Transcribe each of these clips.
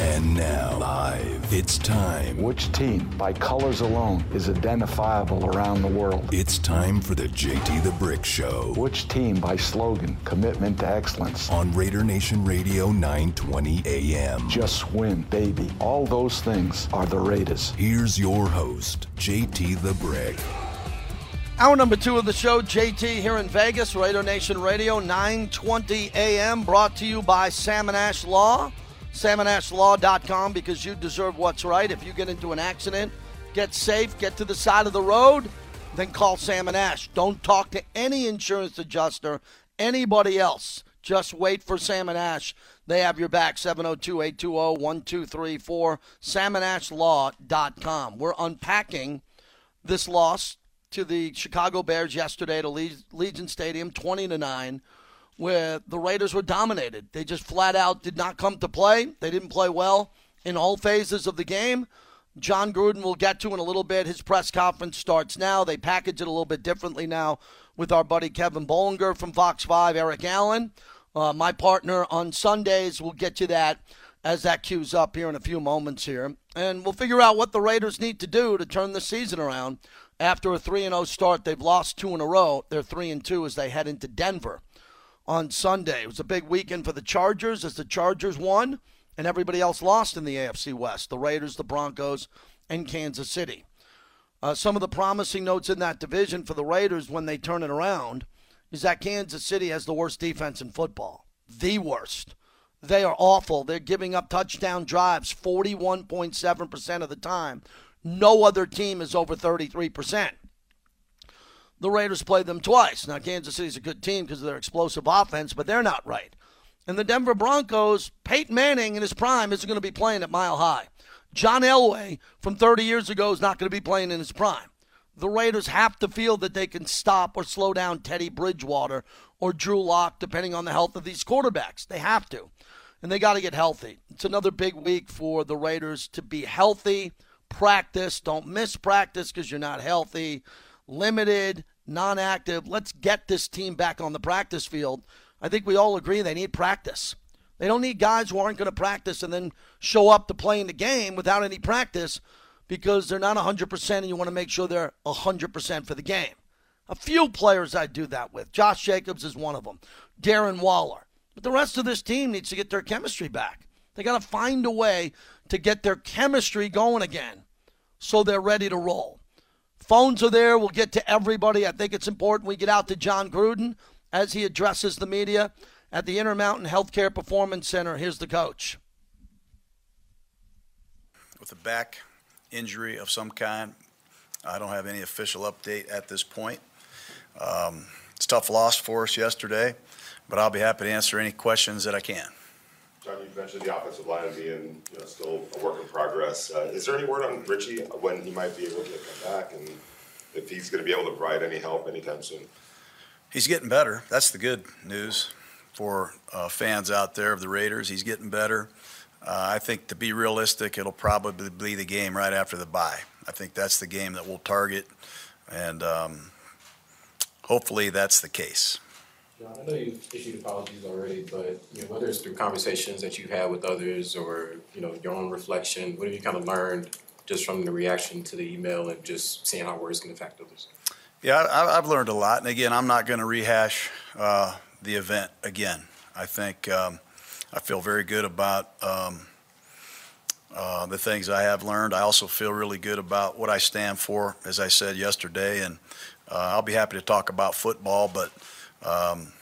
And now, live, it's time. Which team, by colors alone, is identifiable around the world? It's time for the JT the Brick Show Which team, by slogan, commitment to excellence? on Raider Nation Radio 920 AM. Just win, baby. All those things are the Raiders. Here's your host, JT the Brick. Hour number two of the show, JT here in Vegas, Raider Nation Radio, 920 a.m., brought to you by Salmon Ash Law, salmonashlaw.com, because you deserve what's right. If you get into an accident, get safe, get to the side of the road, then call Salmon Ash. Don't talk to any insurance adjuster, anybody else. Just wait for Salmon Ash. They have your back, 702 820 1234, salmonashlaw.com. We're unpacking this loss to the Chicago Bears yesterday at Le- Allegiant Stadium, 20 to 9, where the Raiders were dominated. They just flat out did not come to play. They didn't play well in all phases of the game. Jon Gruden will get to in a little bit. His press conference starts now. They package it a little bit differently now with our buddy Kevin Bollinger from Fox 5, Eric Allen. Uh, my partner on Sundays will get to that as that cues up here in a few moments here. And we'll figure out what the Raiders need to do to turn the season around. After a 3 0 start, they've lost two in a row. They're 3 and 2 as they head into Denver on Sunday. It was a big weekend for the Chargers as the Chargers won and everybody else lost in the AFC West the Raiders, the Broncos, and Kansas City. Uh, some of the promising notes in that division for the Raiders when they turn it around is that Kansas City has the worst defense in football. The worst. They are awful. They're giving up touchdown drives 41.7% of the time. No other team is over 33%. The Raiders played them twice. Now, Kansas City's a good team because of their explosive offense, but they're not right. And the Denver Broncos, Peyton Manning in his prime isn't going to be playing at Mile High. John Elway from 30 years ago is not going to be playing in his prime. The Raiders have to feel that they can stop or slow down Teddy Bridgewater or Drew Lock, depending on the health of these quarterbacks. They have to. And they got to get healthy. It's another big week for the Raiders to be healthy, practice. Don't miss practice because you're not healthy, limited, non active. Let's get this team back on the practice field. I think we all agree they need practice. They don't need guys who aren't going to practice and then show up to play in the game without any practice because they're not 100% and you want to make sure they're 100% for the game. A few players I do that with. Josh Jacobs is one of them. Darren Waller. But the rest of this team needs to get their chemistry back. They got to find a way to get their chemistry going again so they're ready to roll. Phones are there. We'll get to everybody. I think it's important we get out to Jon Gruden as he addresses the media at the Intermountain Healthcare Performance Center. Here's the coach. with a back injury of some kind. I don't have any official update at this point. Um, It's tough loss for us yesterday, but I'll be happy to answer any questions that I can. Jon, you mentioned the offensive line being, you know, still a work in progress. Uh, is there any word on Richie when he might be able to come back and if he's going to be able to provide any help anytime soon? He's getting better. That's the good news for uh, fans out there of the Raiders. He's getting better. Uh, I think to be realistic, it'll probably be the game right after the bye. I think that's the game that we'll target, and um, hopefully that's the case. Jon, I know you've issued apologies already, but you know, whether it's through conversations that you've had with others or you know your own reflection, what have you kind of learned just from the reaction to the email and just seeing how words can affect others? Yeah, I, I've learned a lot, and again, I'm not going to rehash uh, the event again. I think um, I feel very good about um, uh, the things I have learned. I also feel really good about what I stand for, as I said yesterday, and uh, I'll be happy to talk about football, but um,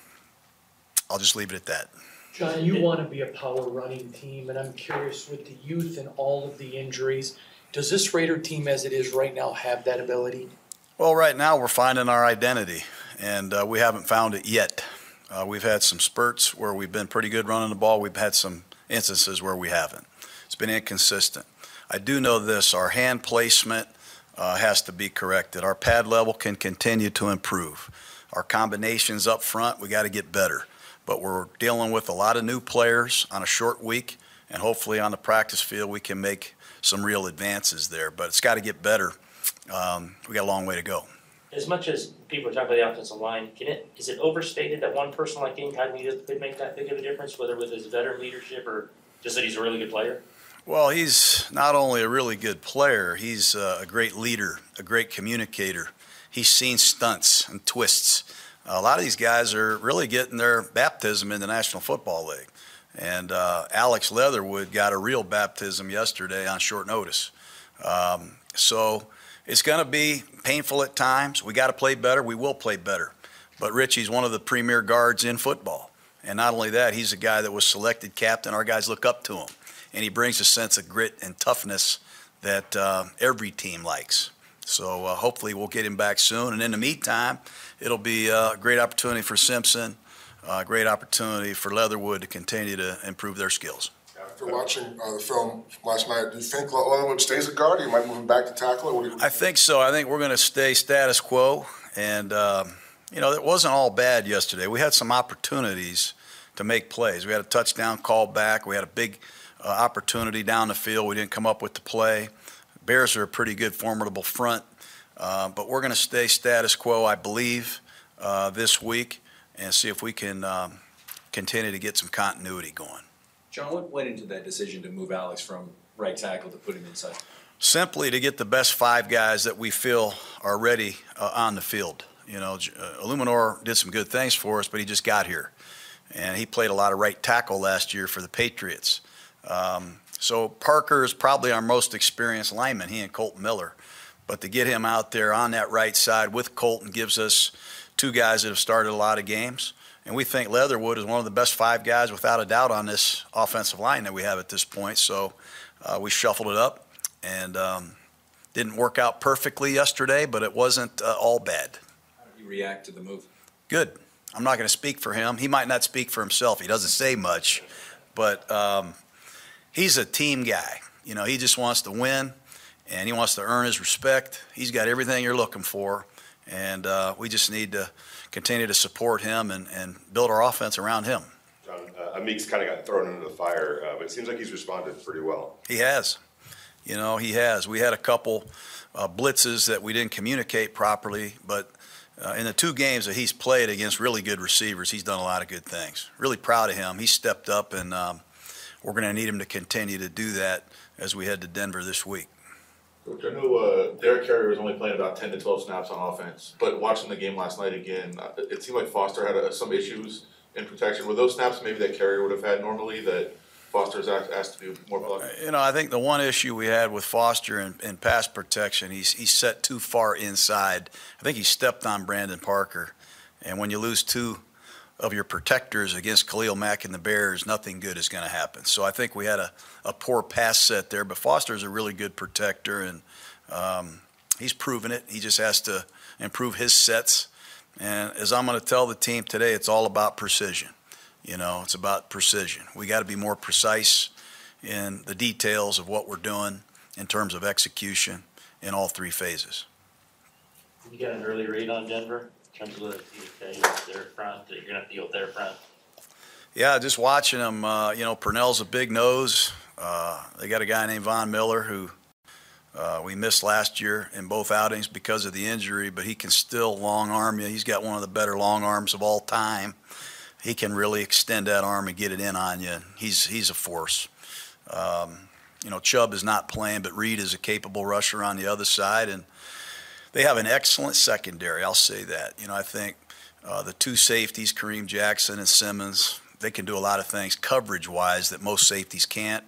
I'll just leave it at that. Jon, you want to be a power running team, and I'm curious with the youth and all of the injuries, does this Raider team as it is right now have that ability? Well, right now we're finding our identity, and uh, we haven't found it yet. Uh, we've had some spurts where we've been pretty good running the ball. We've had some instances where we haven't. It's been inconsistent. I do know this: our hand placement uh, has to be corrected. Our pad level can continue to improve. Our combinations up front, we got to get better. But we're dealing with a lot of new players on a short week, and hopefully on the practice field we can make some real advances there. But it's got to get better. Um, we got a long way to go. As much as people are talking about the offensive line, can it is it overstated that one person like Incognito could make that big of a difference, whether with his veteran leadership or just that he's a really good player? Well, he's not only a really good player, he's uh, a great leader, a great communicator. He's seen stunts and twists. A lot of these guys are really getting their baptism in the National Football League. And uh, Alex Leatherwood got a real baptism yesterday on short notice. Um, so it's going to be painful at times. We got to play better. We will play better. But Richie's one of the premier guards in football. And not only that, he's a guy that was selected captain. Our guys look up to him and he brings a sense of grit and toughness that uh, every team likes. So uh, hopefully we'll get him back soon. And in the meantime, it'll be a great opportunity for Simpson, a great opportunity for Leatherwood to continue to improve their skills. After watching uh, the film last night, do you think Leatherwood stays a guard, or you might move him back to tackle? Or I think so. I think we're going to stay status quo. And, um, you know, it wasn't all bad yesterday. We had some opportunities to make plays. We had a touchdown call back. We had a big – uh, opportunity down the field. We didn't come up with the play. Bears are a pretty good, formidable front, uh, but we're going to stay status quo, I believe, uh, this week and see if we can um, continue to get some continuity going. Jon, what went into that decision to move Alex from right tackle to put him inside? Simply to get the best five guys that we feel are ready uh, on the field. You know, uh, Eluemunor did some good things for us, but he just got here. And he played a lot of right tackle last year for the Patriots. Um, so Parker is probably our most experienced lineman, he and Kolton Miller. But to get him out there on that right side with Kolton gives us two guys that have started a lot of games. And we think Leatherwood is one of the best five guys, without a doubt, on this offensive line that we have at this point. So uh, we shuffled it up and um, didn't work out perfectly yesterday, but it wasn't uh, all bad. How did you react to the move? Good. I'm not going to speak for him. He might not speak for himself. He doesn't say much. But um, he's a team guy. You know, he just wants to win and he wants to earn his respect. He's got everything you're looking for. And uh, we just need to continue to support him and, and build our offense around him. Jon, uh, Amik's kind of got thrown into the fire, uh, but it seems like he's responded pretty well. He has. You know, he has. We had a couple uh, blitzes that we didn't communicate properly, but uh, in the two games that he's played against really good receivers, he's done a lot of good things. Really proud of him. He stepped up and um, – we're going to need him to continue to do that as we head to Denver this week. Coach, I know uh, Derek Carrier was only playing about 10 to 12 snaps on offense, but watching the game last night again, uh, it seemed like Foster had uh, some issues in protection. Were those snaps maybe that Carrier would have had normally that Foster's asked to do more blocking? You know, I think the one issue we had with Foster in, in pass protection, he's, he's set too far inside. I think he stepped on Brandon Parker. And when you lose two of your protectors against Khalil Mack and the Bears, nothing good is going to happen. So I think we had a, a poor pass set there, but Foster is a really good protector, and um, he's proven it. He just has to improve his sets. And as I'm going to tell the team today, it's all about precision. You know, it's about precision. We got to be more precise in the details of what we're doing in terms of execution in all three phases. You got an early read on Denver? Their front, that you're gonna deal with their front? Yeah, just watching them. Uh, you know, Purcell's a big nose. Uh, they got a guy named Von Miller who uh, we missed last year in both outings because of the injury, but he can still long arm you. He's got one of the better long arms of all time. He can really extend that arm and get it in on you. He's he's a force. Um, you know, Chubb is not playing, but Reed is a capable rusher on the other side, and they have an excellent secondary. I'll say that. You know, I think uh, the two safeties, Kareem Jackson and Simmons, they can do a lot of things coverage wise that most safeties can't.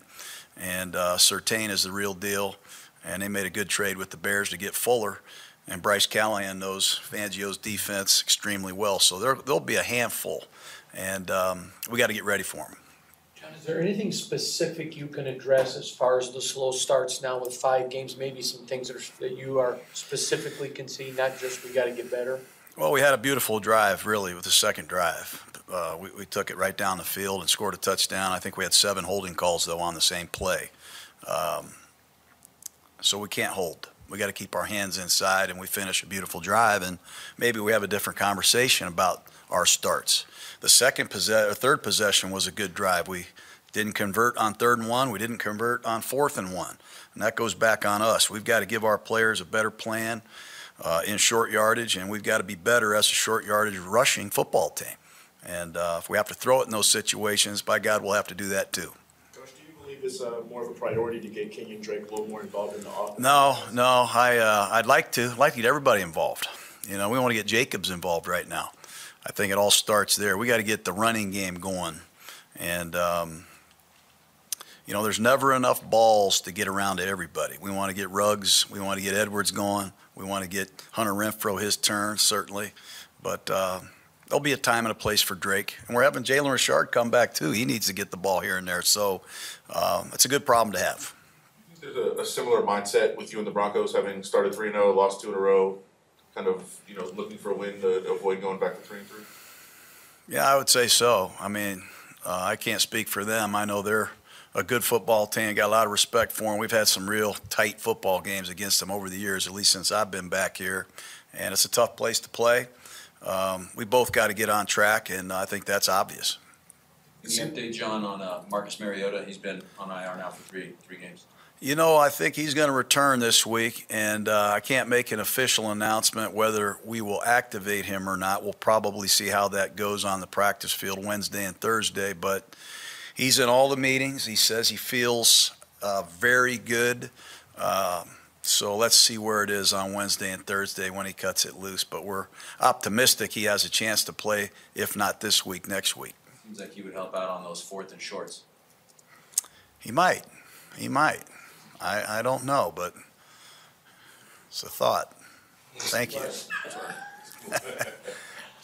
And uh, Surtain is the real deal. And they made a good trade with the Bears to get Fuller. And Bryce Callahan knows Fangio's defense extremely well. So there, there'll be a handful. And um, we got to get ready for them. Is there anything specific you can address as far as the slow starts now with five games? Maybe some things that, are, that you are specifically conceding, not just we got to get better. Well, we had a beautiful drive, really, with the second drive. Uh, we, we, took it right down the field and scored a touchdown. I think we had seven holding calls, though, on the same play. Um, so we can't hold. We got to keep our hands inside, and we finish a beautiful drive, and maybe we have a different conversation about our starts. The second possession, third possession was a good drive. We didn't convert on third and one. We didn't convert on fourth and one. And that goes back on us. We've got to give our players a better plan uh, in short yardage, and we've got to be better as a short yardage rushing football team. And uh, if we have to throw it in those situations, by God, we'll have to do that too. Coach, do you believe this uh, more of a priority to get Kenyon Drake a little more involved in the offense? No, no. I uh, I'd like to like to get everybody involved. You know, we want to get Jacobs involved right now. I think it all starts there. We got to get the running game going, and um, you know, there's never enough balls to get around to everybody. We want to get Ruggs. We want to get Edwards going. We want to get Hunter Renfrow his turn certainly, but. Uh, there'll be a time and a place for Drake. And we're having Jalen Richard come back too. He needs to get the ball here and there. So um, it's a good problem to have. There's a, a similar mindset with you and the Broncos, having started three 0 lost two in a row, kind of you know looking for a win to avoid going back to three and three. Yeah, I would say so. I mean, uh, I can't speak for them. I know they're a good football team. Got a lot of respect for them. We've had some real tight football games against them over the years, at least since I've been back here. And it's a tough place to play um, we both got to get on track, and I think that's obvious. Can you update Jon on uh, Marcus Mariota? He's been on IR now for three three games. You know, I think he's going to return this week, and uh, I can't make an official announcement whether we will activate him or not. We'll probably see how that goes on the practice field Wednesday and Thursday, but he's in all the meetings. He says he feels uh, very good. Uh, so let's see where it is on Wednesday and Thursday when he cuts it loose. But we're optimistic he has a chance to play, if not this week, next week. Seems like he would help out on those fourth and shorts. He might. He might. I, I don't know, but it's a thought. Thank you.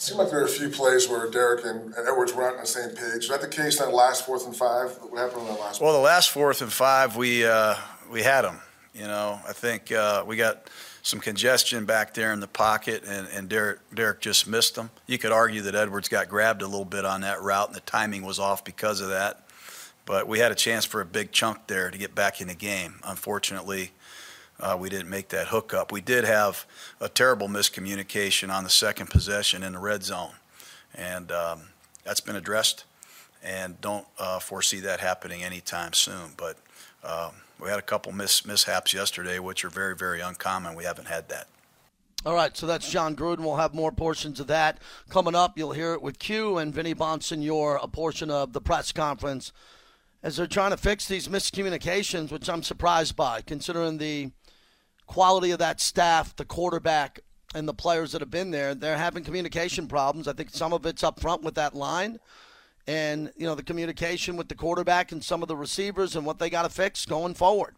Seemed like there were a few plays where Derek and, and Edwards were not on the same page. Is that the case in that last fourth and five? What happened on that last? Well, the last fourth and five, we uh, we had them. You know, I think uh, we got some congestion back there in the pocket, and, and Derek, Derek just missed them. You could argue that Edwards got grabbed a little bit on that route, and the timing was off because of that. But we had a chance for a big chunk there to get back in the game. Unfortunately, uh, we didn't make that hookup. We did have a terrible miscommunication on the second possession in the red zone, and um, that's been addressed. And don't uh, foresee that happening anytime soon. But um, we had a couple miss, mishaps yesterday, which are very, very uncommon. We haven't had that. All right, so that's Jon Gruden. We'll have more portions of that coming up. You'll hear it with Q and Vinny Bonsignore, a portion of the press conference as they're trying to fix these miscommunications, which I'm surprised by, considering the quality of that staff, the quarterback, and the players that have been there. They're having communication problems. I think some of it's up front with that line and you know the communication with the quarterback and some of the receivers and what they got to fix going forward.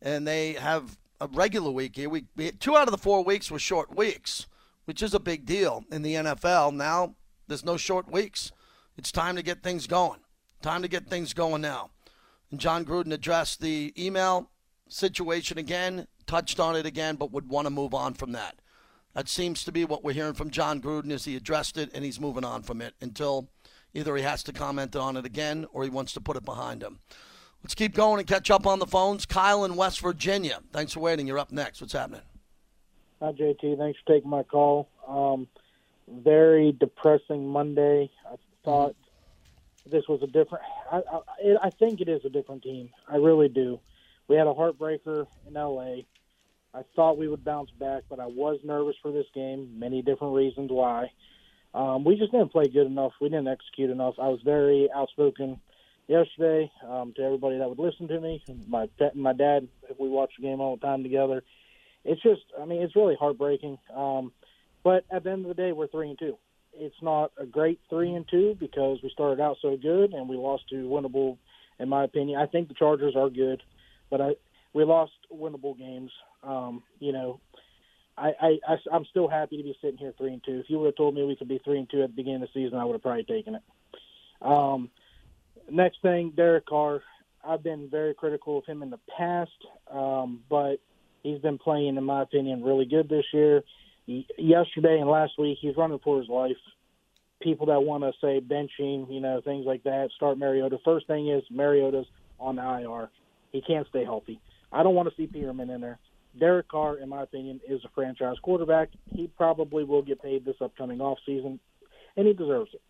And they have a regular week here. We, we two out of the four weeks were short weeks, which is a big deal in the NFL. Now there's no short weeks. It's time to get things going. Time to get things going now. And Jon Gruden addressed the email situation again, touched on it again, but would want to move on from that. That seems to be what we're hearing from Jon Gruden is he addressed it and he's moving on from it until Either he has to comment on it again or he wants to put it behind him. Let's keep going and catch up on the phones. Kyle in West Virginia. Thanks for waiting. You're up next. What's happening? Hi, JT. Thanks for taking my call. Um, very depressing Monday. I thought this was a different. I, I, I think it is a different team. I really do. We had a heartbreaker in LA. I thought we would bounce back, but I was nervous for this game. Many different reasons why. Um, we just didn't play good enough. We didn't execute enough. I was very outspoken yesterday um, to everybody that would listen to me. My my dad, we watch the game all the time together, it's just, I mean, it's really heartbreaking. Um, but at the end of the day, we're three and two. It's not a great three and two because we started out so good and we lost to winnable. In my opinion, I think the Chargers are good, but I we lost winnable games. Um, you know, I, I, I am still happy to be sitting here three and two. If you would have told me we could be three and two at the beginning of the season, I would have probably taken it. Um, next thing, Derek Carr. I've been very critical of him in the past, um, but he's been playing, in my opinion, really good this year. Yesterday and last week, he's running for his life. People that want to say benching, you know, things like that, start Mariota. First thing is Mariota's on the IR. He can't stay healthy. I don't want to see Peterman in there. Derek Carr, in my opinion, is a franchise quarterback. He probably will get paid this upcoming off season, and he deserves it.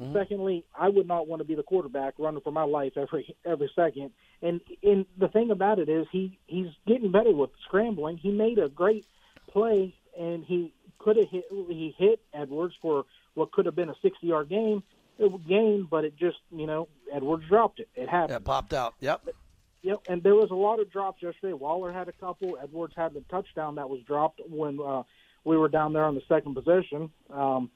Mm-hmm. Secondly, I would not want to be the quarterback running for my life every every second. And and the thing about it is he he's getting better with scrambling. He made a great play, and he could have hit he hit Edwards for what could have been a 60 yard game game, but it just you know Edwards dropped it. It happened. It popped out. Yep. Yep, and there was a lot of drops yesterday. Waller had a couple. Edwards had the touchdown that was dropped when uh, we were down there on the second position. Um,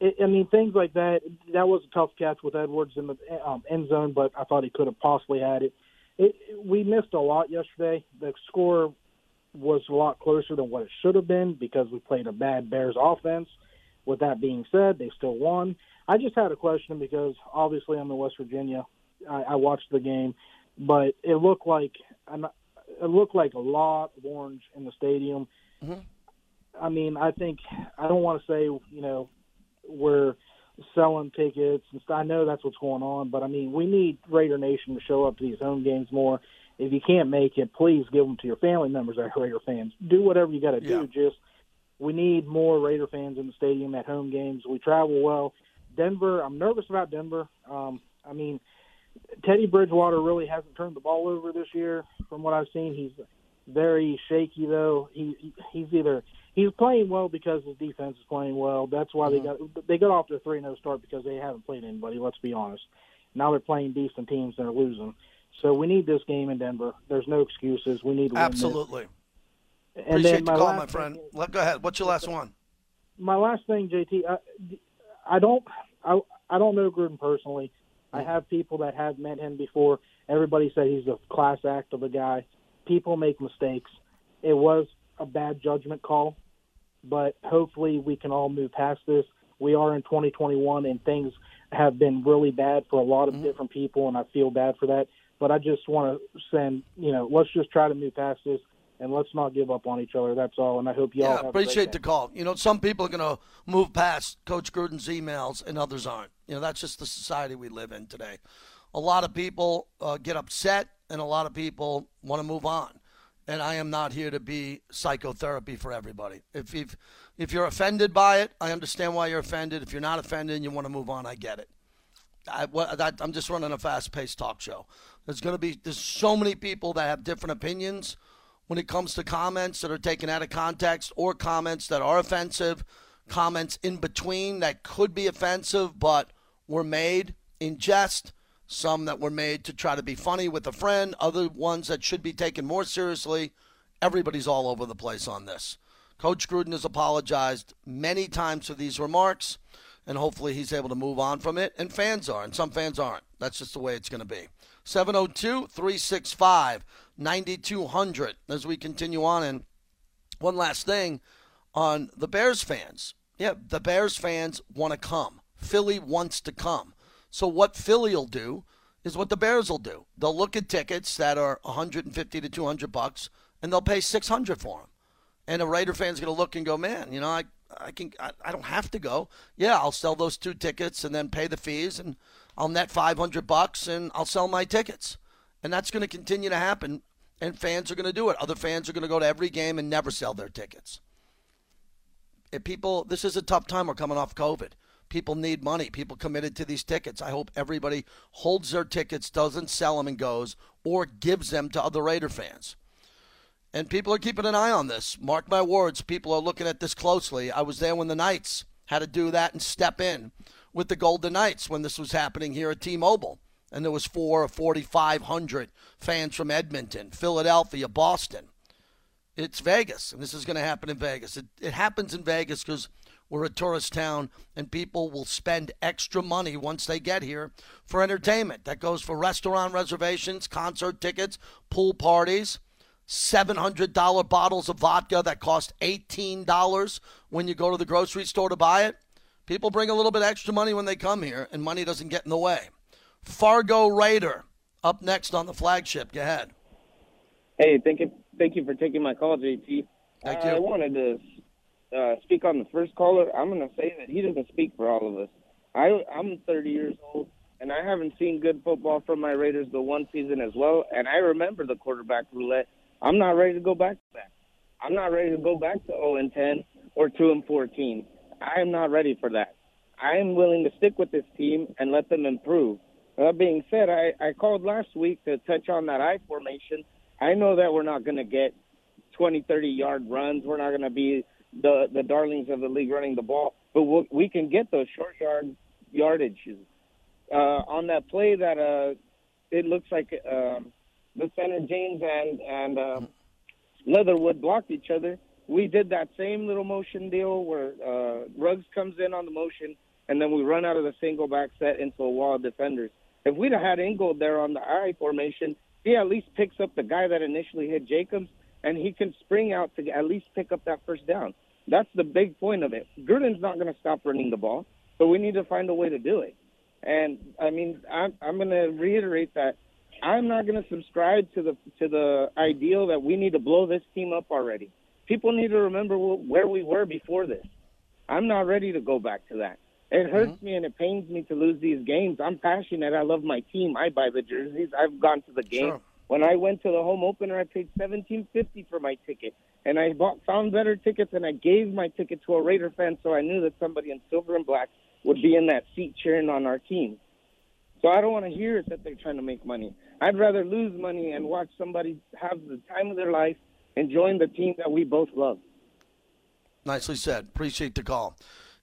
it, I mean, things like that. That was a tough catch with Edwards in the um, end zone, but I thought he could have possibly had it. it. We missed a lot yesterday. The score was a lot closer than what it should have been because we played a bad Bears offense. With that being said, they still won. I just had a question because obviously I'm in West Virginia. I, I watched the game, but it looked like it looked like a lot of orange in the stadium. Mm-hmm. I mean, I think I don't want to say you know we're selling tickets and stuff. I know that's what's going on, but I mean, we need Raider Nation to show up to these home games more. If you can't make it, please give them to your family members that are Raider fans. Do whatever you got to do. Just we need more Raider fans in the stadium at home games. We travel well. Denver, I'm nervous about Denver. Um, I mean, Teddy Bridgewater really hasn't turned the ball over this year. From what I've seen, he's very shaky though. He he's either he's playing well because his defense is playing well. That's why Mm-hmm. they got they got off to a three 0 start because they haven't played anybody. Let's be honest. Now they're playing decent teams and they're losing. So we need this game in Denver. There's no excuses. We need to win this. Absolutely. And Appreciate then the my call, my friend. thing- Let go ahead. What's your last one? my last thing, JT, I, I don't, I, I don't know Gruden personally. I have people that have met him before. Everybody said he's a class act of a guy. People make mistakes. It was a bad judgment call, but hopefully we can all move past this. We are in 2021, and things have been really bad for a lot of mm-hmm. different people, and I feel bad for that. But I just want to send, you know, let's just try to move past this, and let's not give up on each other. That's all. And I hope y'all Yeah, have a great appreciate the call. You know, some people are going to move past Coach Gruden's emails and others aren't. You know, that's just the society we live in today. A lot of people uh, get upset and a lot of people want to move on. And I am not here to be psychotherapy for everybody. If you've, if you're offended by it, I understand why you're offended. If you're not offended and you want to move on, I get it. I, I'm just running a fast-paced talk show. There's going to be there's so many people that have different opinions when it comes to comments that are taken out of context or comments that are offensive, comments in between that could be offensive but were made in jest, some that were made to try to be funny with a friend, other ones that should be taken more seriously. Everybody's all over the place on this. Coach Gruden has apologized many times for these remarks, and hopefully he's able to move on from it. And fans are, and some fans aren't. That's just the way it's going to be. 702 365 9200 as we continue on. And one last thing on the Bears fans. Yeah, the Bears fans want to come. Philly wants to come. So what Philly will do is what the Bears will do. They'll look at tickets that are 150 to 200 bucks, and they'll pay 600 for them. And a Raider fan's going to look and go, man, you know, I, I can, I, I don't have to go. Yeah, I'll sell those two tickets and then pay the fees, and I'll net 500 bucks, and I'll sell my tickets. And that's going to continue to happen. And fans are going to do it. Other fans are going to go to every game and never sell their tickets. If people, this is a tough time. We're coming off COVID. People need money. People committed to these tickets. I hope everybody holds their tickets, doesn't sell them, and goes, or gives them to other Raider fans. And people are keeping an eye on this. Mark my words, people are looking at this closely. I was there when the Knights had to do that and step in with the Golden Knights when this was happening here at T-Mobile. And there was four or 4,500 fans from Edmonton, Philadelphia, Boston. It's Vegas, and this is going to happen in Vegas. It, it happens in Vegas because we're a tourist town, and people will spend extra money once they get here for entertainment. That goes for restaurant reservations, concert tickets, pool parties. $700 bottles of vodka that cost $18 when you go to the grocery store to buy it. People bring a little bit extra money when they come here, and money doesn't get in the way. Fargo Raider up next on the flagship. Go ahead. Hey, thank you, thank you for taking my call, JT. Thank you. I wanted to uh, speak on the first caller. I'm going to say that he doesn't speak for all of us. I, I'm 30 years old, and I haven't seen good football from my Raiders the one season as well. And I remember the quarterback roulette. I'm not ready to go back to that. I'm not ready to go back to 0 and 10 or 2 and 14. I am not ready for that. I am willing to stick with this team and let them improve. That being said, I, I called last week to touch on that I formation. I know that we're not going to get 20, 30 yard runs. We're not going to be the the darlings of the league running the ball, but we'll, we can get those short yard yardages. Uh, on that play that uh, it looks like um, the center James and and uh, Leatherwood blocked each other. We did that same little motion deal where uh, Ruggs comes in on the motion, and then we run out of the single back set into a wall of defenders. If we'd have had Ingold there on the I formation, he at least picks up the guy that initially hit Jacobs, and he can spring out to at least pick up that first down. That's the big point of it. Gruden's not going to stop running the ball, but we need to find a way to do it. And I mean, I'm, I'm going to reiterate that I'm not going to subscribe to the to the ideal that we need to blow this team up already. People need to remember where we were before this. I'm not ready to go back to that. It mm-hmm. hurts me and it pains me to lose these games. I'm passionate. I love my team. I buy the jerseys. I've gone to the game. Sure. When I went to the home opener, I paid seventeen fifty for my ticket, and I bought found better tickets, and I gave my ticket to a Raider fan, so I knew that somebody in silver and black would be in that seat cheering on our team. So I don't want to hear that they're trying to make money. I'd rather lose money and watch somebody have the time of their life enjoying the team that we both love. Nicely said. Appreciate the call.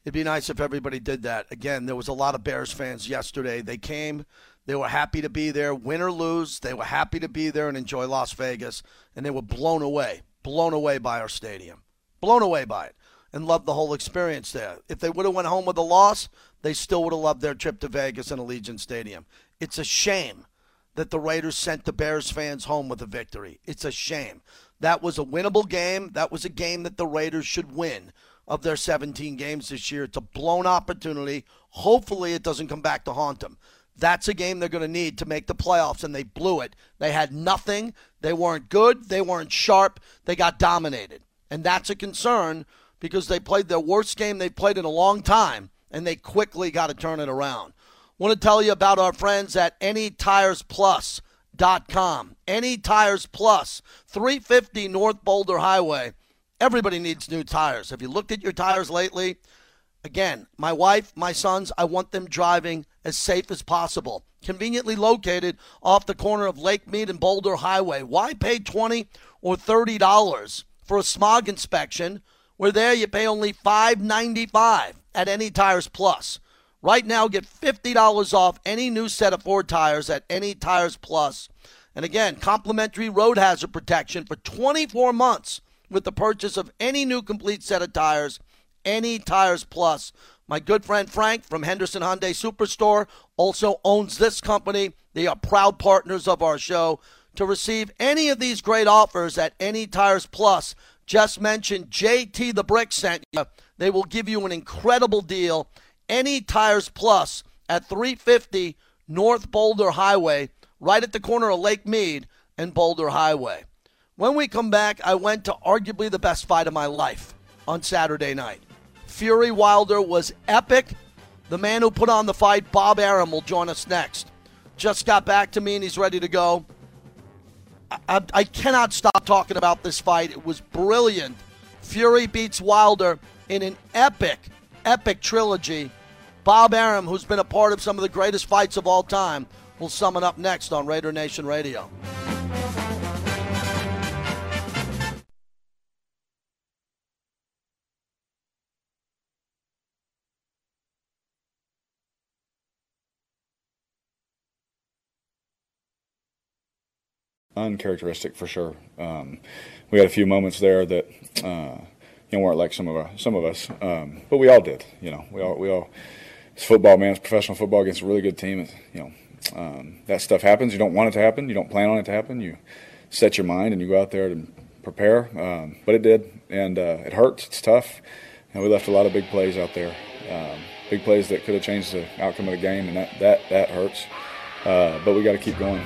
It'd be nice if everybody did that. Again, there was a lot of Bears fans yesterday. They came, they were happy to be there, win or lose. They were happy to be there and enjoy Las Vegas, and they were blown away, blown away by our stadium, blown away by it, and loved the whole experience there. If they would have went home with a loss, they still would have loved their trip to Vegas and Allegiant Stadium. It's a shame that the Raiders sent the Bears fans home with a victory. It's a shame. That was a winnable game. That was a game that the Raiders should win of their 17 games this year. It's a blown opportunity. Hopefully, it doesn't come back to haunt them. That's a game they're going to need to make the playoffs, and they blew it. They had nothing. They weren't good. They weren't sharp. They got dominated. And that's a concern because they played their worst game they've played in a long time, and they quickly got to turn it around. Want to tell you about our friends at AnyTiresPlus.com. Any Tires Plus, 350 North Boulder Highway. Everybody needs new tires. Have you looked at your tires lately? Again, my wife, my sons, I want them driving as safe as possible. Conveniently located off the corner of Lake Mead and Boulder Highway. Why pay 20 or $30 for a smog inspection where there you pay only $5.95 at Any Tires Plus? Right now, get $50 off any new set of Ford tires at Any Tires Plus. And again, complimentary road hazard protection for 24 months with the purchase of any new complete set of tires, Any Tires Plus. My good friend Frank from Henderson Hyundai Superstore also owns this company. They are proud partners of our show. To receive any of these great offers at Any Tires Plus, just mention JT the Brick sent you. They will give you an incredible deal. Any Tires Plus at 350 North Boulder Highway, right at the corner of Lake Mead and Boulder Highway. When we come back, I went to arguably the best fight of my life on Saturday night. Fury Wilder was epic. The man who put on the fight, Bob Arum, will join us next. Just got back to me and he's ready to go. I, I, cannot stop talking about this fight. It was brilliant. Fury beats Wilder in an epic, epic trilogy. Bob Arum, who's been a part of some of the greatest fights of all time, will sum it up next on Raider Nation Radio. Uncharacteristic for sure. Um, we had a few moments there that uh, you know weren't like some of our, some of us, um, but we all did. You know, we all we all. It's football, man. It's professional football against a really good team. It's, you know, um, that stuff happens. You don't want it to happen. You don't plan on it to happen. You set your mind and you go out there and prepare. Um, but it did, and uh, it hurts. It's tough. And we left a lot of big plays out there. Um, big plays that could have changed the outcome of the game, and that that that hurts. Uh, but we got to keep going.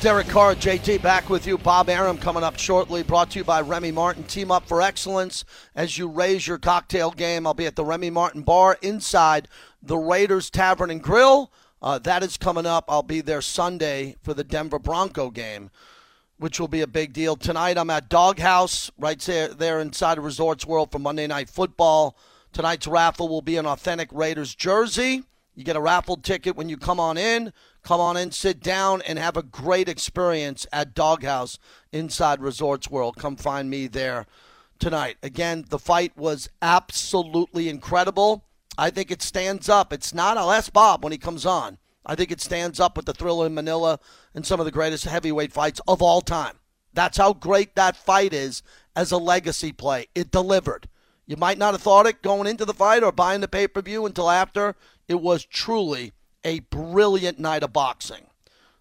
Derek Carr, JT, back with you. Bob Arum coming up shortly, brought to you by Remy Martin. Team up for excellence as you raise your cocktail game. I'll be at the Remy Martin Bar inside the Raiders Tavern and Grill. Uh, that is coming up. I'll be there Sunday for the Denver Bronco game, which will be a big deal. Tonight I'm at Doghouse, right there, there inside of Resorts World for Monday Night Football. Tonight's raffle will be an authentic Raiders jersey. You get a raffle ticket when you come on in. Come on in, sit down, and have a great experience at Doghouse inside Resorts World. Come find me there tonight. Again, the fight was absolutely incredible. I think it stands up. It's not, I'll ask Bob when he comes on. I think it stands up with the Thriller in Manila and some of the greatest heavyweight fights of all time. That's how great that fight is as a legacy play. It delivered. You might not have thought it going into the fight or buying the pay per view until after. It was truly a brilliant night of boxing.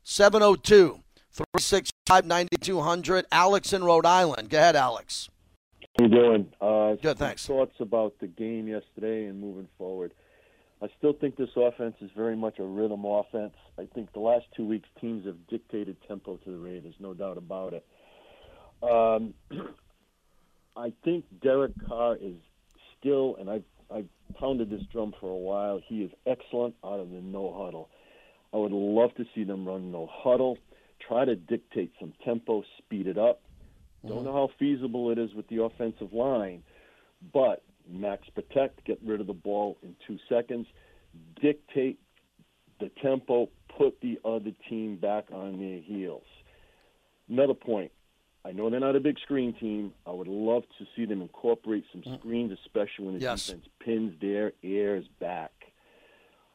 702 365 9200. Alex in Rhode Island. Go ahead, Alex. How you doing? Uh, Good, thanks. Thoughts about the game yesterday and moving forward. I still think this offense is very much a rhythm offense. I think the last two weeks teams have dictated tempo to the Raiders, no doubt about it. Um, I think Derek Carr is still, and I've I've pounded this drum for a while. He is excellent out of the no huddle. I would love to see them run no huddle, try to dictate some tempo, speed it up. Don't mm-hmm. know how feasible it is with the offensive line, but max protect, get rid of the ball in two seconds, dictate the tempo, put the other team back on their heels. Another point. I know they're not a big screen team. I would love to see them incorporate some mm. screens, especially when the Yes. defense pins their ears back.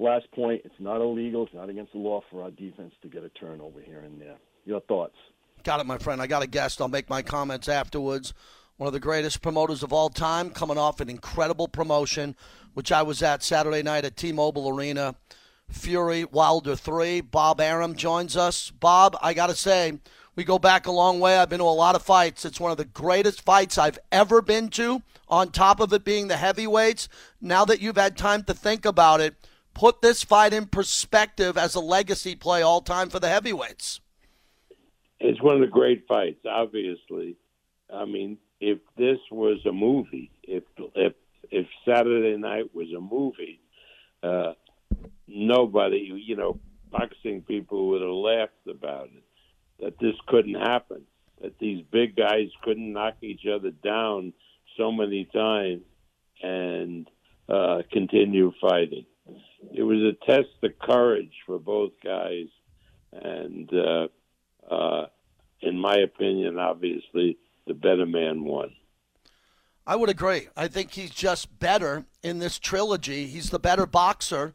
Last point, it's not illegal, it's not against the law for our defense to get a turnover here and there. Your thoughts? Got it, my friend. I got a guest. I'll make my comments afterwards. One of the greatest promoters of all time, coming off an incredible promotion, which I was at Saturday night at T Mobile Arena. Fury Wilder 3. Bob Arum joins us. Bob, I got to say, we go back a long way. I've been to a lot of fights. It's one of the greatest fights I've ever been to, on top of it being the heavyweights. Now that you've had time to think about it, put this fight in perspective as a legacy play all time for the heavyweights. It's one of the great fights, obviously. I mean, if this was a movie, if if if Saturday Night was a movie, uh, nobody, you know, boxing people would have laughed about it. That this couldn't happen. That these big guys couldn't knock each other down so many times and uh, continue fighting. It was a test of courage for both guys, and uh, uh, in my opinion, obviously, the better man won. I would agree. I think he's just better in this trilogy. He's the better boxer.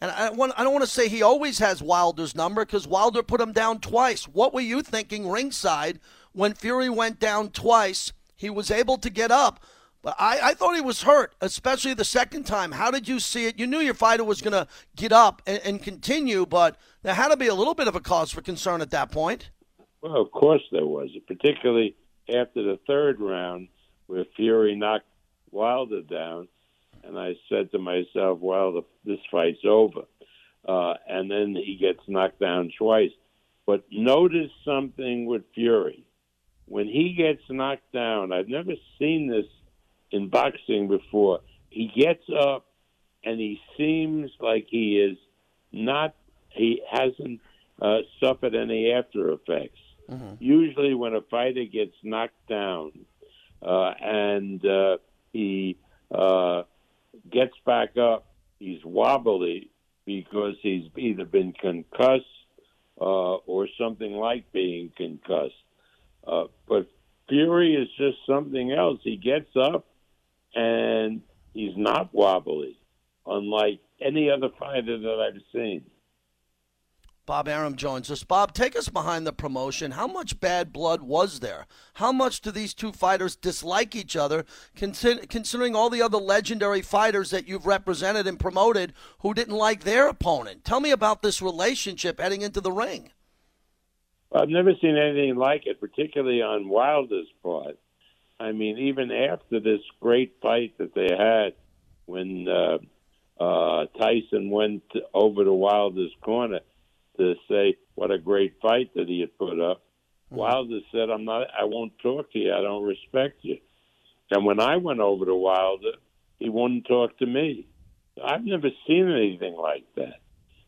And I, want, I don't want to say he always has Wilder's number because Wilder put him down twice. What were you thinking ringside when Fury went down twice? He was able to get up, but I, I thought he was hurt, especially the second time. How did you see it? You knew your fighter was going to get up and, and continue, but there had to be a little bit of a cause for concern at that point. Well, of course there was, particularly after the third round where Fury knocked Wilder down, and I said to myself, "Well, the, this fight's over." Uh, and then he gets knocked down twice. But notice something with Fury. When he gets knocked down, I've never seen this in boxing before. He gets up and he seems like he is not, he hasn't uh, suffered any after effects. Usually, when a fighter gets knocked down uh, and uh, he uh, gets back up, he's wobbly because he's either been concussed uh, or something like being concussed. Uh, but Fury is just something else. He gets up and he's not wobbly, unlike any other fighter that I've seen. Bob Arum joins us. Bob, take us behind the promotion. How much bad blood was there? How much do these two fighters dislike each other, consider- considering all the other legendary fighters that you've represented and promoted who didn't like their opponent? Tell me about this relationship heading into the ring. I've never seen anything like it, particularly on Wilder's part. I mean, even after this great fight that they had when uh, uh, Tyson went over to Wilder's corner to say what a great fight that he had put up, Wilder said, "I'm not. I won't talk to you. I don't respect you." And when I went over to Wilder, he wouldn't talk to me. I've never seen anything like that.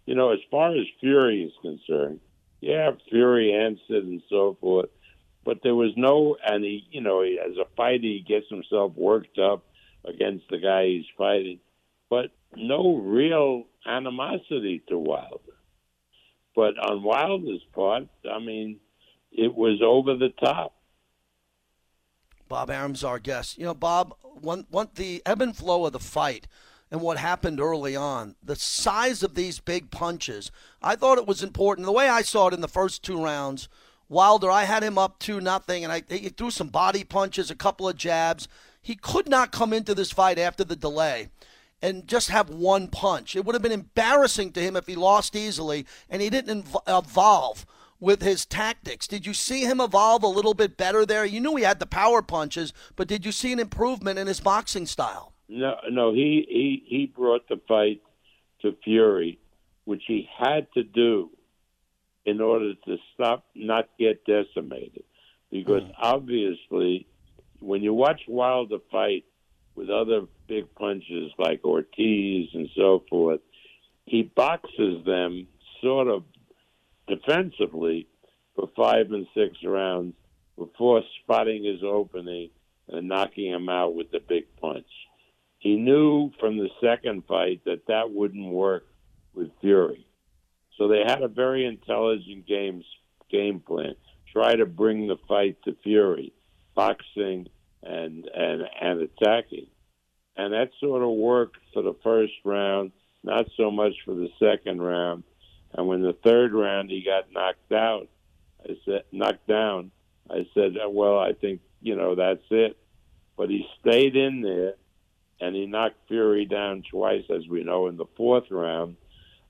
You know, as far as Fury is concerned, yeah, Fury answered and so forth, but there was no, and he, you know, he, as a fighter, he gets himself worked up against the guy he's fighting, but no real animosity to Wilder. But on Wilder's part, I mean, it was over the top. Bob Arum's our guest. You know, Bob, one, one, the ebb and flow of the fight and what happened early on, the size of these big punches, I thought it was important. The way I saw it in the first two rounds, Wilder, I had him up two nothing, and I he threw some body punches, a couple of jabs. He could not come into this fight after the delay and just have one punch. It would have been embarrassing to him if he lost easily and he didn't evolve with his tactics. Did you see him evolve a little bit better there? You knew he had the power punches, but did you see an improvement in his boxing style? No, no, he he he brought the fight to Fury, which he had to do in order to stop, not get decimated. Because mm. obviously, when you watch Wilder fight with other big punches like Ortiz and so forth, he boxes them sort of defensively for five and six rounds before spotting his opening and knocking him out with the big punch. He knew from the second fight that that wouldn't work with Fury. So they had a very intelligent games game plan. Try to bring the fight to Fury, boxing and and and attacking, and that sort of worked for the first round. Not so much for the second round. And when the third round he got knocked out, I said knocked down. I said, well, I think you know that's it. But he stayed in there, and he knocked Fury down twice, as we know, in the fourth round.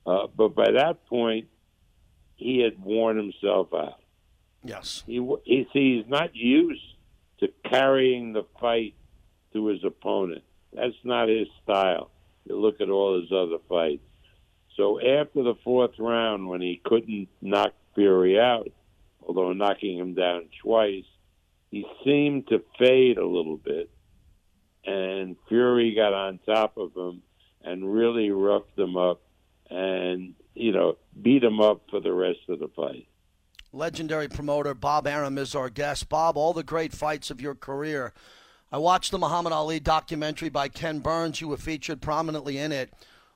Uh, but by that point, he had worn himself out. Yes. He, he see, he's not used to carrying the fight to his opponent. That's not his style. You look at all his other fights. So after the fourth round, when he couldn't knock Fury out, although knocking him down twice, he seemed to fade a little bit. And Fury got on top of him and really roughed him up and, you know, beat him up for the rest of the fight. Legendary promoter Bob Arum is our guest. Bob, all the great fights of your career. I watched the Muhammad Ali documentary by Ken Burns. You were featured prominently in it.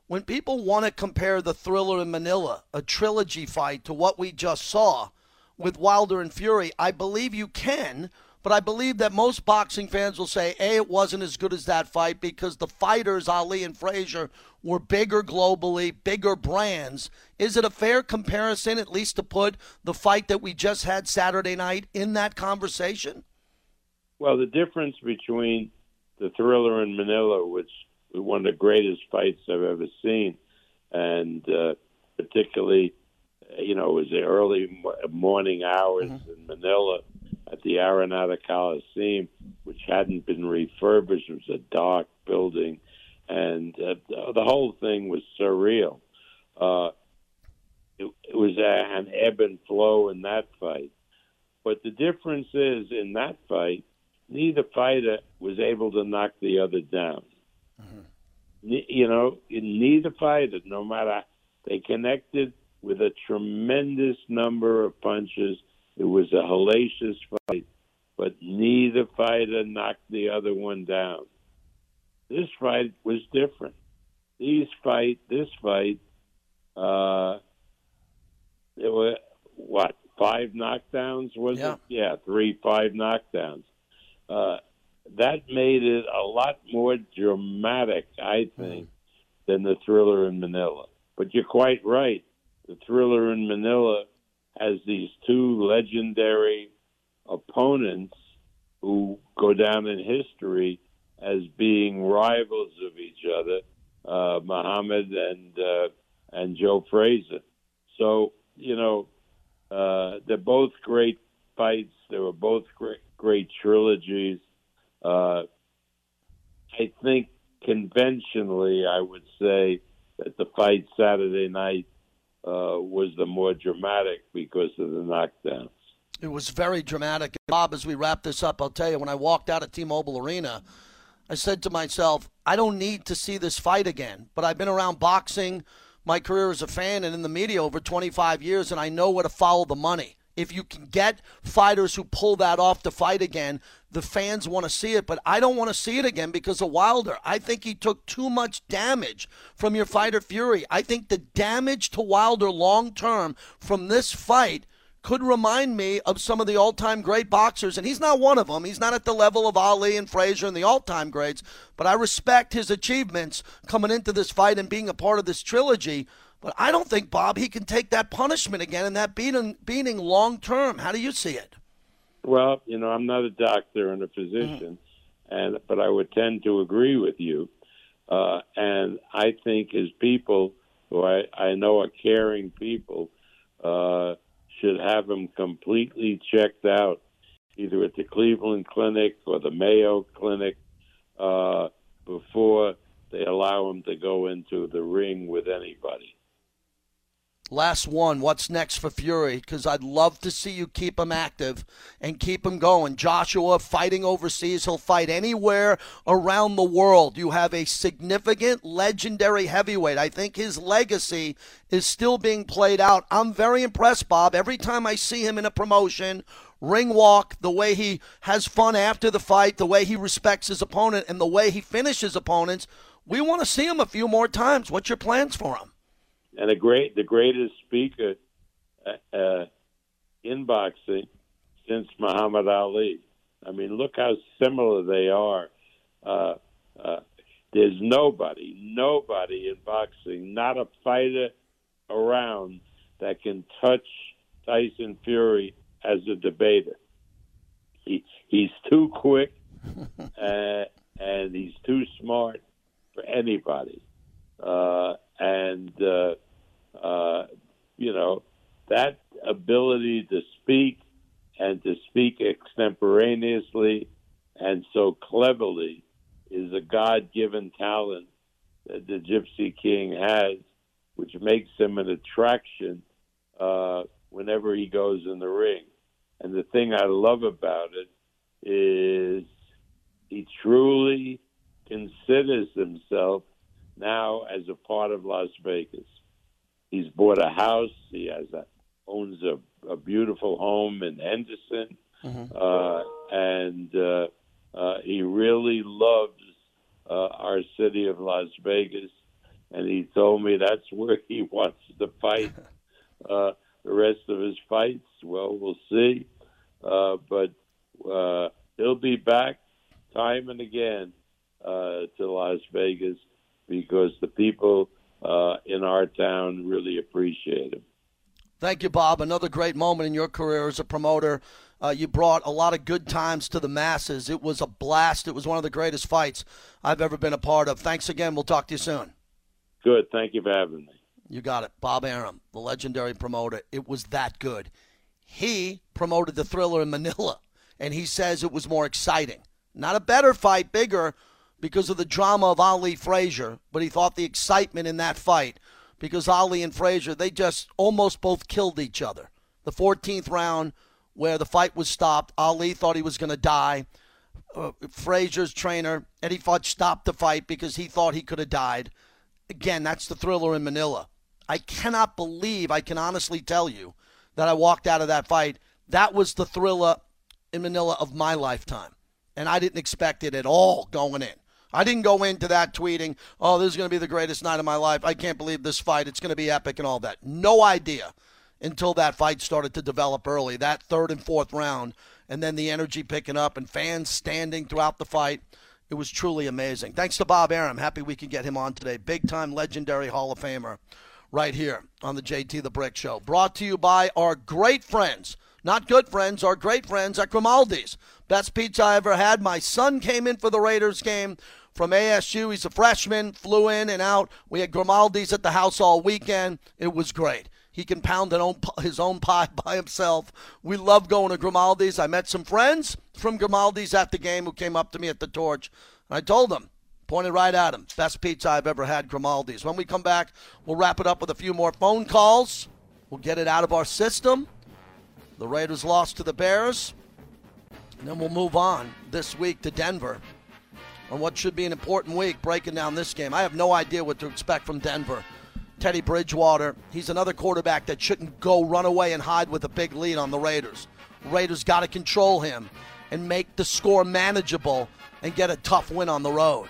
When people want to compare the Thrilla in Manila, a trilogy fight, to what we just saw with Wilder and Fury, I believe you can but I believe that most boxing fans will say, A, it wasn't as good as that fight because the fighters, Ali and Frazier, were bigger globally, bigger brands. Is it a fair comparison, at least to put the fight that we just had Saturday night in that conversation? Well, the difference between the Thrilla in Manila, which was one of the greatest fights I've ever seen, and uh, particularly, you know, it was the early morning hours mm-hmm. in Manila at the Araneta Coliseum, which hadn't been refurbished. It was a dark building, and uh, the whole thing was surreal. Uh, it, it was a, an ebb and flow in that fight. But the difference is in that fight, neither fighter was able to knock the other down. Mm-hmm. You know, neither fighter, no matter they connected with a tremendous number of punches it was a hellacious fight, but neither fighter knocked the other one down. This fight was different. These fight, this fight, uh, there were what five knockdowns was yeah. it? Yeah, three, five knockdowns. Uh, that made it a lot more dramatic, I think, mm. than the Thrilla in Manila. But you're quite right. The Thrilla in Manila has these two legendary opponents who go down in history as being rivals of each other, uh, Muhammad and uh, and Joe Frazier. So you know uh, they're both great fights. They were both great, great trilogies. Uh, I think conventionally, I would say that the fight Saturday night uh, was the more dramatic because of the knockdowns. It was very dramatic. Bob, as we wrap this up, I'll tell you, when I walked out of T Mobile Arena, I said to myself, I don't need to see this fight again, but I've been around boxing my career as a fan and in the media over 25 years, and I know where to follow the money. If you can get fighters who pull that off to fight again, the fans want to see it, but I don't want to see it again because of Wilder. I think he took too much damage from your fighter Fury. I think the damage to Wilder long term from this fight could remind me of some of the all-time great boxers, and he's not one of them. He's not at the level of Ali and Frazier and the all-time greats, but I respect his achievements coming into this fight and being a part of this trilogy. But I don't think Bob he can take that punishment again and that beating beating long term. How do you see it? Well, you know, I'm not a doctor and a physician, mm-hmm. and but I would tend to agree with you. Uh, and I think as people who I, I know are caring people uh, should have him completely checked out, either at the Cleveland Clinic or the Mayo Clinic, uh, before they allow him to go into the ring with anybody. Last one. What's next for Fury? Because I'd love to see you keep him active and keep him going. Joshua fighting overseas. He'll fight anywhere around the world. You have a significant, legendary heavyweight. I think his legacy is still being played out. I'm very impressed, Bob. Every time I see him in a promotion, ring walk, the way he has fun after the fight, the way he respects his opponent, and the way he finishes opponents, we want to see him a few more times. What's your plans for him? And a great the greatest speaker uh, uh, in boxing since Muhammad Ali. I mean, look how similar they are. Uh, uh, there's nobody, nobody in boxing, not a fighter around that can touch Tyson Fury as a debater. He, he's too quick uh, and he's too smart for anybody. Uh, and uh, you know, that ability to speak and to speak extemporaneously and so cleverly is a God given talent that the Gypsy King has, which makes him an attraction uh, whenever he goes in the ring. And the thing I love about it is he truly considers himself now as a part of Las Vegas. He's bought a house. He has a, owns a, a beautiful home in Henderson, mm-hmm. uh, and uh, uh, he really loves uh, our city of Las Vegas. And he told me that's where he wants to fight uh, the rest of his fights. Well, we'll see, uh, but uh, he'll be back time and again uh, to Las Vegas because the people uh, in our town really appreciate him. Thank you, Bob. Another great moment in your career as a promoter. Uh, you brought a lot of good times to the masses. It was a blast. It was one of the greatest fights I've ever been a part of. Thanks again. We'll talk to you soon. Good. Thank you for having me. You got it. Bob Arum, the legendary promoter. It was that good. He promoted the Thrilla in Manila, and he says it was more exciting. Not a better fight, bigger, because of the drama of Ali Frazier, but he thought the excitement in that fight because Ali and Frazier, they just almost both killed each other. The 14th round, where the fight was stopped, Ali thought he was going to die. Uh, Frazier's trainer, Eddie Futch, stopped the fight because he thought he could have died. Again, that's the Thrilla in Manila. I cannot believe, I can honestly tell you, that I walked out of that fight. That was the Thrilla in Manila of my lifetime. And I didn't expect it at all going in. I didn't go into that tweeting, oh, this is going to be the greatest night of my life. I can't believe this fight. It's going to be epic and all that. No idea until that fight started to develop early, that third and fourth round, and then the energy picking up and fans standing throughout the fight. It was truly amazing. Thanks to Bob Arum. Happy we could get him on today. Big time legendary Hall of Famer right here on the JT the Brick Show. Brought to you by our great friends, not good friends, our great friends at Grimaldi's. Best pizza I ever had. My son came in for the Raiders game from ASU. He's a freshman, flew in and out. We had Grimaldi's at the house all weekend. It was great. He can pound own, his own pie by himself. We love going to Grimaldi's. I met some friends from Grimaldi's at the game who came up to me at the torch. And I told them, pointed right at him, best pizza I've ever had, Grimaldi's. When we come back, we'll wrap it up with a few more phone calls. We'll get it out of our system. The Raiders lost to the Bears. And then we'll move on this week to Denver on what should be an important week breaking down this game. I have no idea what to expect from Denver. Teddy Bridgewater, he's another quarterback that shouldn't go run away and hide with a big lead on the Raiders. Raiders got to control him and make the score manageable and get a tough win on the road.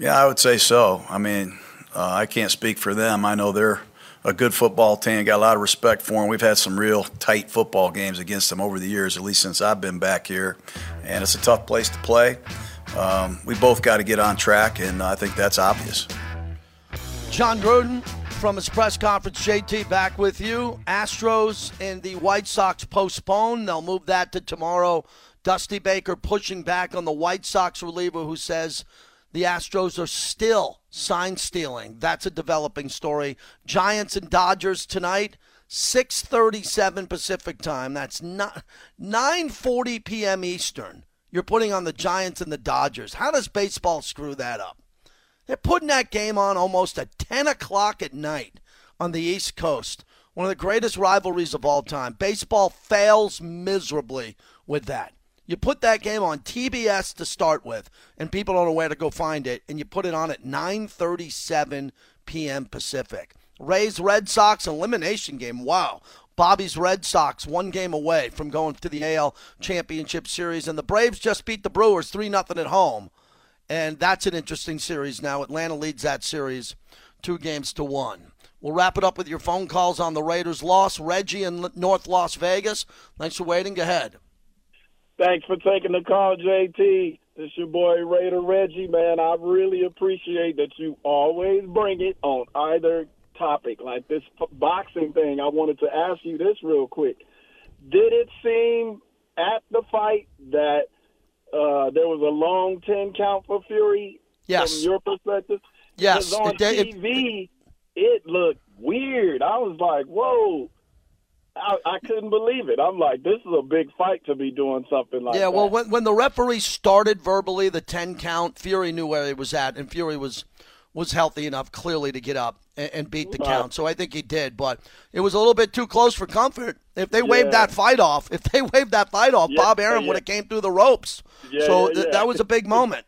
Yeah, I would say so. I mean, uh, I can't speak for them. I know they're a good football team. Got a lot of respect for them. We've had some real tight football games against them over the years, at least since I've been back here. And it's a tough place to play. Um, we both got to get on track, and I think that's obvious. Jon Gruden from his press conference. JT back with you. Astros and the White Sox postponed. They'll move that to tomorrow. Dusty Baker pushing back on the White Sox reliever who says the Astros are still sign stealing. That's a developing story. Giants and Dodgers tonight. 6:37 Pacific time. That's not 9:40 p.m. Eastern. You're putting on the Giants and the Dodgers. How does baseball screw that up? They're putting that game on almost at 10 o'clock at night on the East Coast. One of the greatest rivalries of all time. Baseball fails miserably with that. You put that game on TBS to start with, and people don't know where to go find it, and you put it on at 9:37 p.m. Pacific. Rays Red Sox elimination game. Wow. Bobby's Red Sox one game away from going to the AL Championship Series, and the Braves just beat the Brewers 3 0 at home. And that's an interesting series now. Atlanta leads that series two games to one. We'll wrap it up with your phone calls on the Raiders' loss. Reggie in North Las Vegas. Thanks for waiting. Go ahead. Thanks for taking the call, JT. This your boy Raider Reggie, man. I really appreciate that you always bring it on either topic. Like this boxing thing, I wanted to ask you this real quick. Did it seem at the fight that uh, there was a long 10 count for Fury yes. from your perspective? Yes. on it, TV, it, it looked weird. I was like, whoa I, I couldn't believe it. I'm like, this is a big fight to be doing something like yeah, that. Yeah, well, when, when the referee started verbally the 10 count, Fury knew where he was at, and Fury was was healthy enough clearly to get up and, and beat the right. count. So I think he did, but it was a little bit too close for comfort. If they yeah. waved that fight off, if they waved that fight off, yeah, Bob Arum yeah. would have came through the ropes. so th- that was a big moment.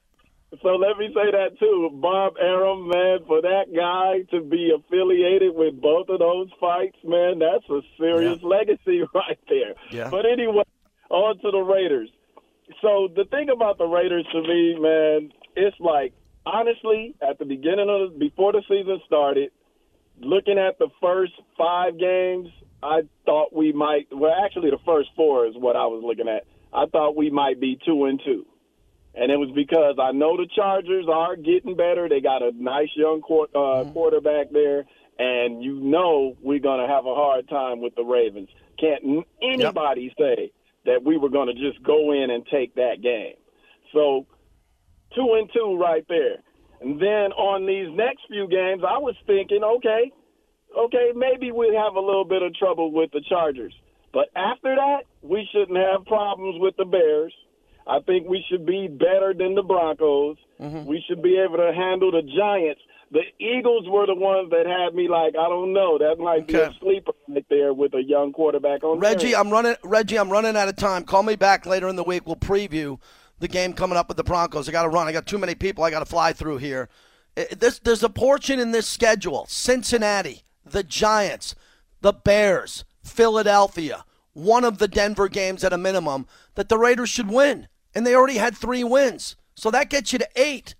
So let me say that too, Bob Arum, man, for that guy to be affiliated with both of those fights, man, that's a serious yeah. legacy right there. Yeah. But anyway, on to the Raiders. So the thing about the Raiders to me, man, it's like honestly, at the beginning of the, before the season started, looking at the first five games, I thought we might. Well, actually, the first four is what I was looking at. I thought we might be two and two and it was because I know the Chargers are getting better. They got a nice young qu- uh, mm-hmm. quarterback there, and you know we're going to have a hard time with the Ravens. Can't anybody yep. say that we were going to just go in and take that game. So two and two right there. And then on these next few games, I was thinking, okay, okay, maybe we have a little bit of trouble with the Chargers. But after that, we shouldn't have problems with the Bears I think we should be better than the Broncos. Mm-hmm. We should be able to handle the Giants. The Eagles were the ones that had me like, I don't know. That might be a sleeper right there with a young quarterback on. Reggie, I'm running. Reggie, I'm running out of time. Call me back later in the week. We'll preview the game coming up with the Broncos. I got to run. I got too many people I got to fly through here. This, there's a portion in this schedule: Cincinnati, the Giants, the Bears, Philadelphia. One of the Denver games at a minimum that the Raiders should win and they already had three wins. So that gets you to eight.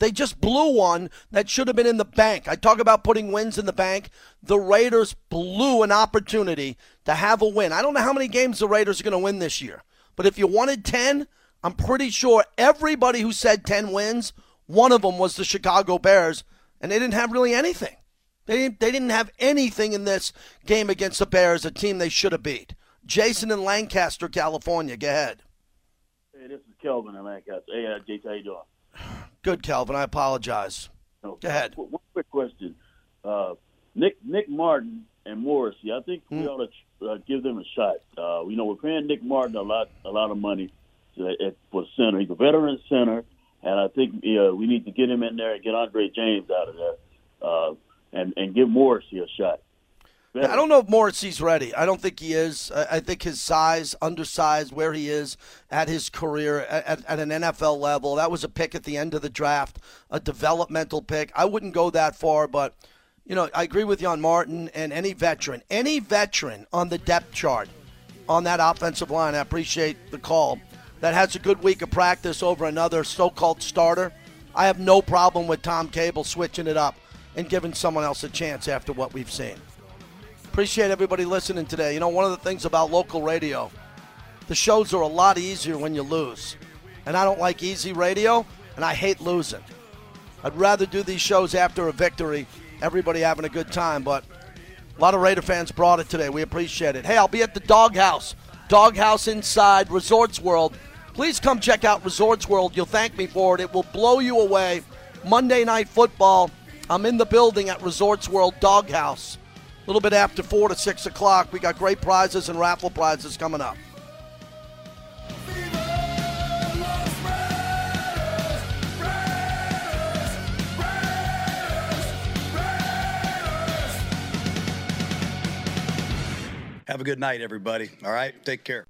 They just blew one that should have been in the bank. I talk about putting wins in the bank. The Raiders blew an opportunity to have a win. I don't know how many games the Raiders are going to win this year, but if you wanted 10, I'm pretty sure everybody who said 10 wins, one of them was the Chicago Bears, and they didn't have really anything. They didn't, they didn't have anything in this game against the Bears, a team they should have beat. Jason in Lancaster, California. Go ahead. Hey, this is Kelvin in Lancaster. Hey, uh, Jason, how you doing? Good, Kelvin. I apologize. No, Go ahead. One quick question. Uh, Nick Nick Martin and Morrissey. I think we hmm. ought to uh, give them a shot. Uh, you know, we're paying Nick Martin a lot a lot of money to, at, for center. He's a veteran center, and I think uh, we need to get him in there and get Andre James out of there, uh, and and give Morrissey a shot. I don't know if Morrissey's ready. I don't think he is. I think his size, undersized, where he is at his career at, at, an NFL level, that was a pick at the end of the draft, a developmental pick. I wouldn't go that far, but you know, I agree with you on Martin and any veteran, any veteran on the depth chart on that offensive line. I appreciate the call. That has a good week of practice over another so-called starter. I have no problem with Tom Cable switching it up and giving someone else a chance after what we've seen. Appreciate everybody listening today. You know, one of the things about local radio, the shows are a lot easier when you lose. And I don't like easy radio, and I hate losing. I'd rather do these shows after a victory, everybody having a good time, but a lot of Raider fans brought it today. We appreciate it. Hey, I'll be at the Doghouse, Doghouse Inside Resorts World. Please come check out Resorts World. You'll thank me for it. It will blow you away. Monday Night Football. I'm in the building at Resorts World Doghouse. A little bit after 4 to 6 o'clock. We got great prizes and raffle prizes coming up. Have a good night, everybody. All right? Take care.